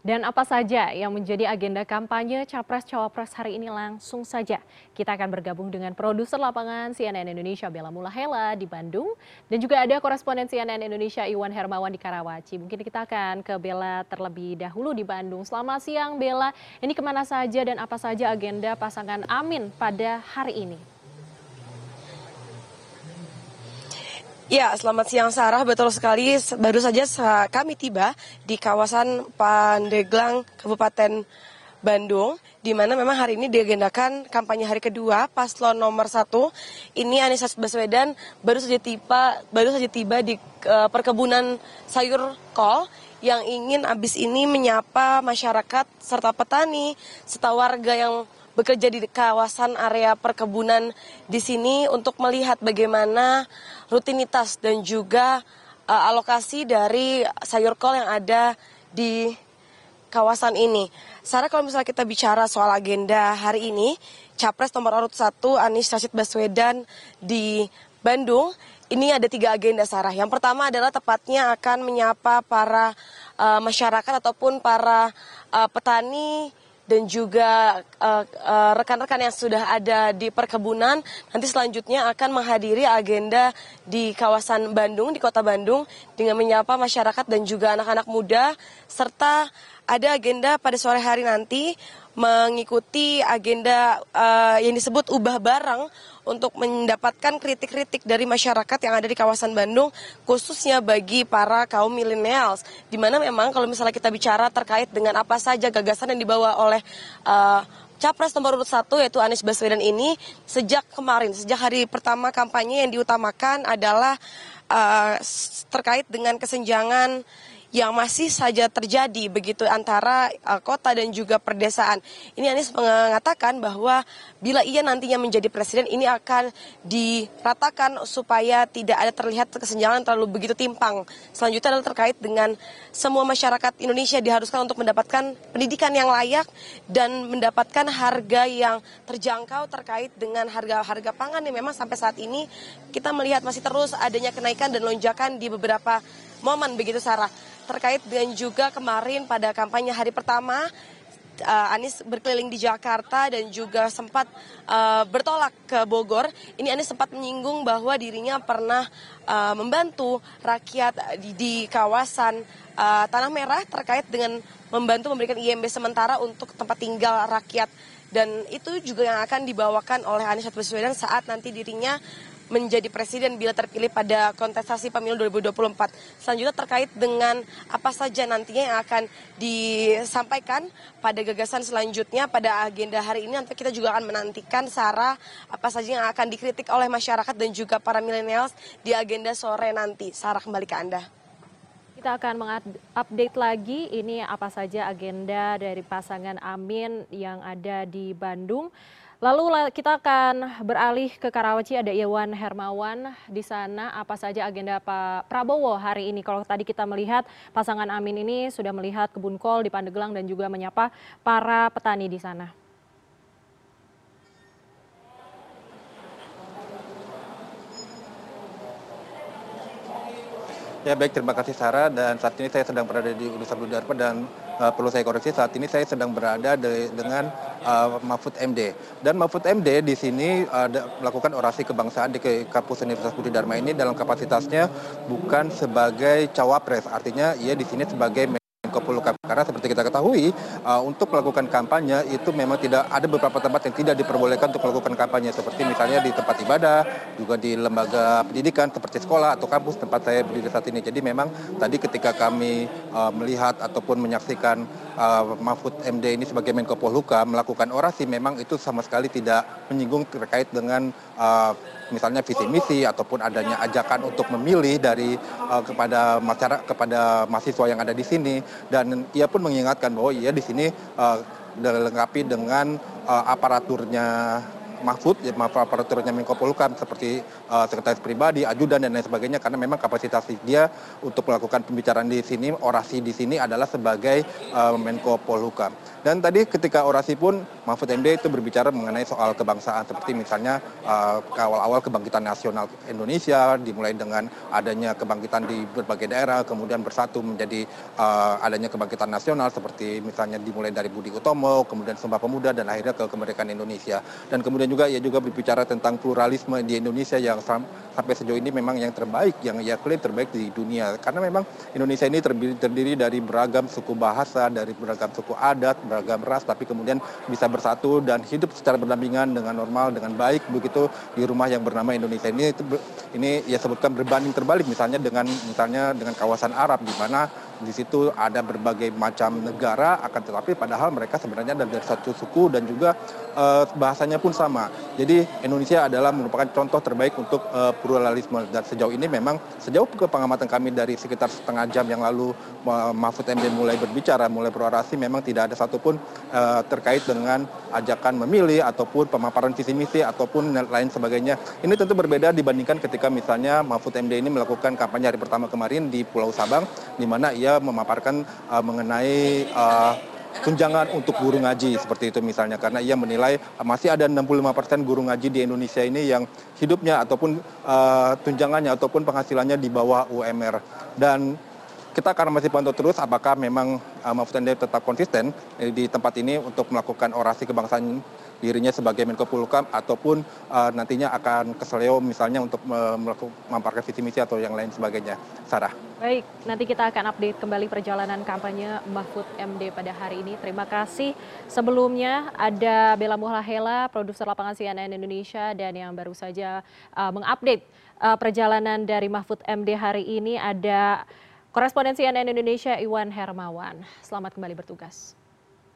Dan apa saja yang menjadi agenda kampanye Capres-Cawapres hari ini langsung saja. Kita akan bergabung dengan produser lapangan CNN Indonesia Bella Mulahela di Bandung. Dan juga ada koresponden CNN Indonesia Iwan Hermawan di Karawaci. Mungkin kita akan ke Bella terlebih dahulu di Bandung. Selamat siang Bella, ini ke mana saja dan apa saja agenda pasangan Amin pada hari ini? Ya, selamat siang Sarah. Betul sekali, baru saja kami tiba di kawasan Pandeglang, Kabupaten Bandung, di mana memang hari ini diagendakan kampanye hari kedua paslon nomor satu. Ini Anies Baswedan baru saja tiba, baru saja tiba di uh, perkebunan sayur kol yang ingin abis ini menyapa masyarakat serta petani serta warga yang bekerja di kawasan area perkebunan di sini untuk melihat bagaimana rutinitas dan juga uh, alokasi dari sayur kol yang ada di kawasan ini. Sarah kalau misalnya kita bicara soal agenda hari ini, Capres nomor urut 1 Anies Rashid Baswedan di Bandung, ini ada tiga agenda Sarah. Yang pertama adalah tepatnya akan menyapa para uh, masyarakat ataupun para uh, petani dan juga eh, eh, rekan-rekan uh, uh, yang sudah ada di perkebunan nanti selanjutnya akan menghadiri agenda di kawasan Bandung, di kota Bandung dengan menyapa masyarakat dan juga anak-anak muda serta ada agenda pada sore hari nanti mengikuti agenda uh, yang disebut ubah barang untuk mendapatkan kritik-kritik dari masyarakat yang ada di kawasan Bandung khususnya bagi para kaum millennials. Di mana memang kalau misalnya kita bicara terkait dengan apa saja gagasan yang dibawa oleh uh, Capres nomor urut satu yaitu Anies Baswedan ini sejak kemarin, sejak hari pertama kampanye yang diutamakan adalah uh, terkait dengan kesenjangan yang masih saja terjadi begitu antara uh, kota dan juga perdesaan. Ini Anies mengatakan bahwa bila ia nantinya menjadi presiden ini akan diratakan supaya tidak ada terlihat kesenjangan terlalu begitu timpang. Selanjutnya adalah terkait dengan semua masyarakat Indonesia diharuskan untuk mendapatkan pendidikan yang layak dan mendapatkan harga yang terjangkau terkait dengan harga-harga pangan yang memang sampai saat ini kita melihat masih terus adanya kenaikan dan lonjakan di beberapa momen begitu Sarah terkait dengan juga kemarin pada kampanye hari pertama uh, Anies berkeliling di Jakarta dan juga sempat uh, bertolak ke Bogor. Ini Anies sempat menyinggung bahwa dirinya pernah uh, membantu rakyat di, di kawasan uh, Tanah Merah terkait dengan membantu memberikan IMB sementara untuk tempat tinggal rakyat. Dan itu juga yang akan dibawakan oleh Anies Baswedan saat nanti dirinya menjadi presiden bila terpilih pada kontestasi pemilu 2024. Selanjutnya terkait dengan apa saja nantinya yang akan disampaikan pada gagasan selanjutnya pada agenda hari ini nanti kita juga akan menantikan Sarah apa saja yang akan dikritik oleh masyarakat dan juga para milenials di agenda sore nanti. Sarah kembali ke Anda. Kita akan mengupdate lagi ini apa saja agenda dari pasangan Amin yang ada di Bandung. Lalu kita akan beralih ke Karawaci ada Iwan Hermawan di sana apa saja agenda Pak Prabowo hari ini. Kalau tadi kita melihat pasangan Amin ini sudah melihat kebun kol di Pandeglang dan juga menyapa para petani di sana. Ya baik, terima kasih Sarah. Dan saat ini saya sedang berada di Universitas Dharma dan perlu saya koreksi saat ini saya sedang berada de dengan uh, Mahfud MD. Dan Mahfud MD di sini uh, melakukan orasi kebangsaan di kampus Universitas Budi Dharma ini dalam kapasitasnya bukan sebagai cawapres, artinya ia di sini sebagai Polhukam. Karena seperti kita ketahui, uh, untuk melakukan kampanye itu memang tidak ada beberapa tempat yang tidak diperbolehkan untuk melakukan kampanye. Seperti misalnya di tempat ibadah, juga di lembaga pendidikan seperti sekolah atau kampus tempat saya berdiri saat ini. Jadi memang tadi ketika kami uh, melihat ataupun menyaksikan uh, Mahfud MD ini sebagai Menko Polhukam melakukan orasi, memang itu sama sekali tidak menyinggung terkait dengan uh, misalnya visi misi ataupun adanya ajakan untuk memilih dari uh, kepada masyarakat kepada mahasiswa yang ada di sini dan ia pun mengingatkan bahwa ia di sini uh, dilengkapi dengan uh, aparaturnya Mahfud, ya, aparaturnya Menko Polhukam seperti uh, sekretaris pribadi, ajudan dan lain sebagainya karena memang kapasitas dia untuk melakukan pembicaraan di sini, orasi di sini adalah sebagai uh, Menko Polhukam. Dan tadi ketika orasi pun Mahfud MD itu berbicara mengenai soal kebangsaan seperti misalnya uh, awal-awal kebangkitan nasional Indonesia dimulai dengan adanya kebangkitan di berbagai daerah kemudian bersatu menjadi uh, adanya kebangkitan nasional seperti misalnya dimulai dari Budi Utomo kemudian Sumpah Pemuda dan akhirnya ke kemerdekaan Indonesia. Dan kemudian juga ia juga berbicara tentang pluralisme di Indonesia yang sampai sejauh ini memang yang terbaik yang ia klaim terbaik di dunia. Karena memang Indonesia ini terdiri, terdiri dari beragam suku bahasa, dari beragam suku adat, beragam ras tapi kemudian bisa bersatu dan hidup secara berdampingan dengan normal dengan baik begitu di rumah yang bernama Indonesia. Ini ini ia sebutkan berbanding terbalik misalnya dengan misalnya dengan kawasan Arab di mana di situ ada berbagai macam negara akan tetapi padahal mereka sebenarnya dari satu suku dan juga uh, bahasanya pun sama. Jadi Indonesia adalah merupakan contoh terbaik untuk uh, pluralisme dan sejauh ini memang sejauh ke pengamatan kami dari sekitar setengah jam yang lalu Mahfud MD mulai berbicara, mulai berorasi memang tidak ada satupun uh, terkait dengan ajakan memilih ataupun pemaparan visi misi ataupun lain sebagainya. Ini tentu berbeda dibandingkan ketika misalnya Mahfud MD ini melakukan kampanye hari pertama kemarin di Pulau Sabang di mana ia memaparkan uh, mengenai uh, tunjangan untuk guru ngaji seperti itu misalnya. Karena ia menilai masih ada 65% guru ngaji di Indonesia ini yang hidupnya ataupun uh, tunjangannya ataupun penghasilannya di bawah UMR dan kita akan masih pantau terus apakah memang uh, Mahfud MD tetap konsisten di tempat ini untuk melakukan orasi kebangsaan dirinya sebagai Menko Polhukam ataupun uh, nantinya akan ke Seleo misalnya untuk memparkai visi misi atau yang lain sebagainya. Sarah. Baik, nanti kita akan update kembali perjalanan kampanye Mahfud MD pada hari ini. Terima kasih. Sebelumnya ada Bella Muhlahela, produser lapangan CNN Indonesia dan yang baru saja uh, mengupdate uh, perjalanan dari Mahfud MD hari ini ada korespondensi CNN Indonesia Iwan Hermawan. Selamat kembali bertugas.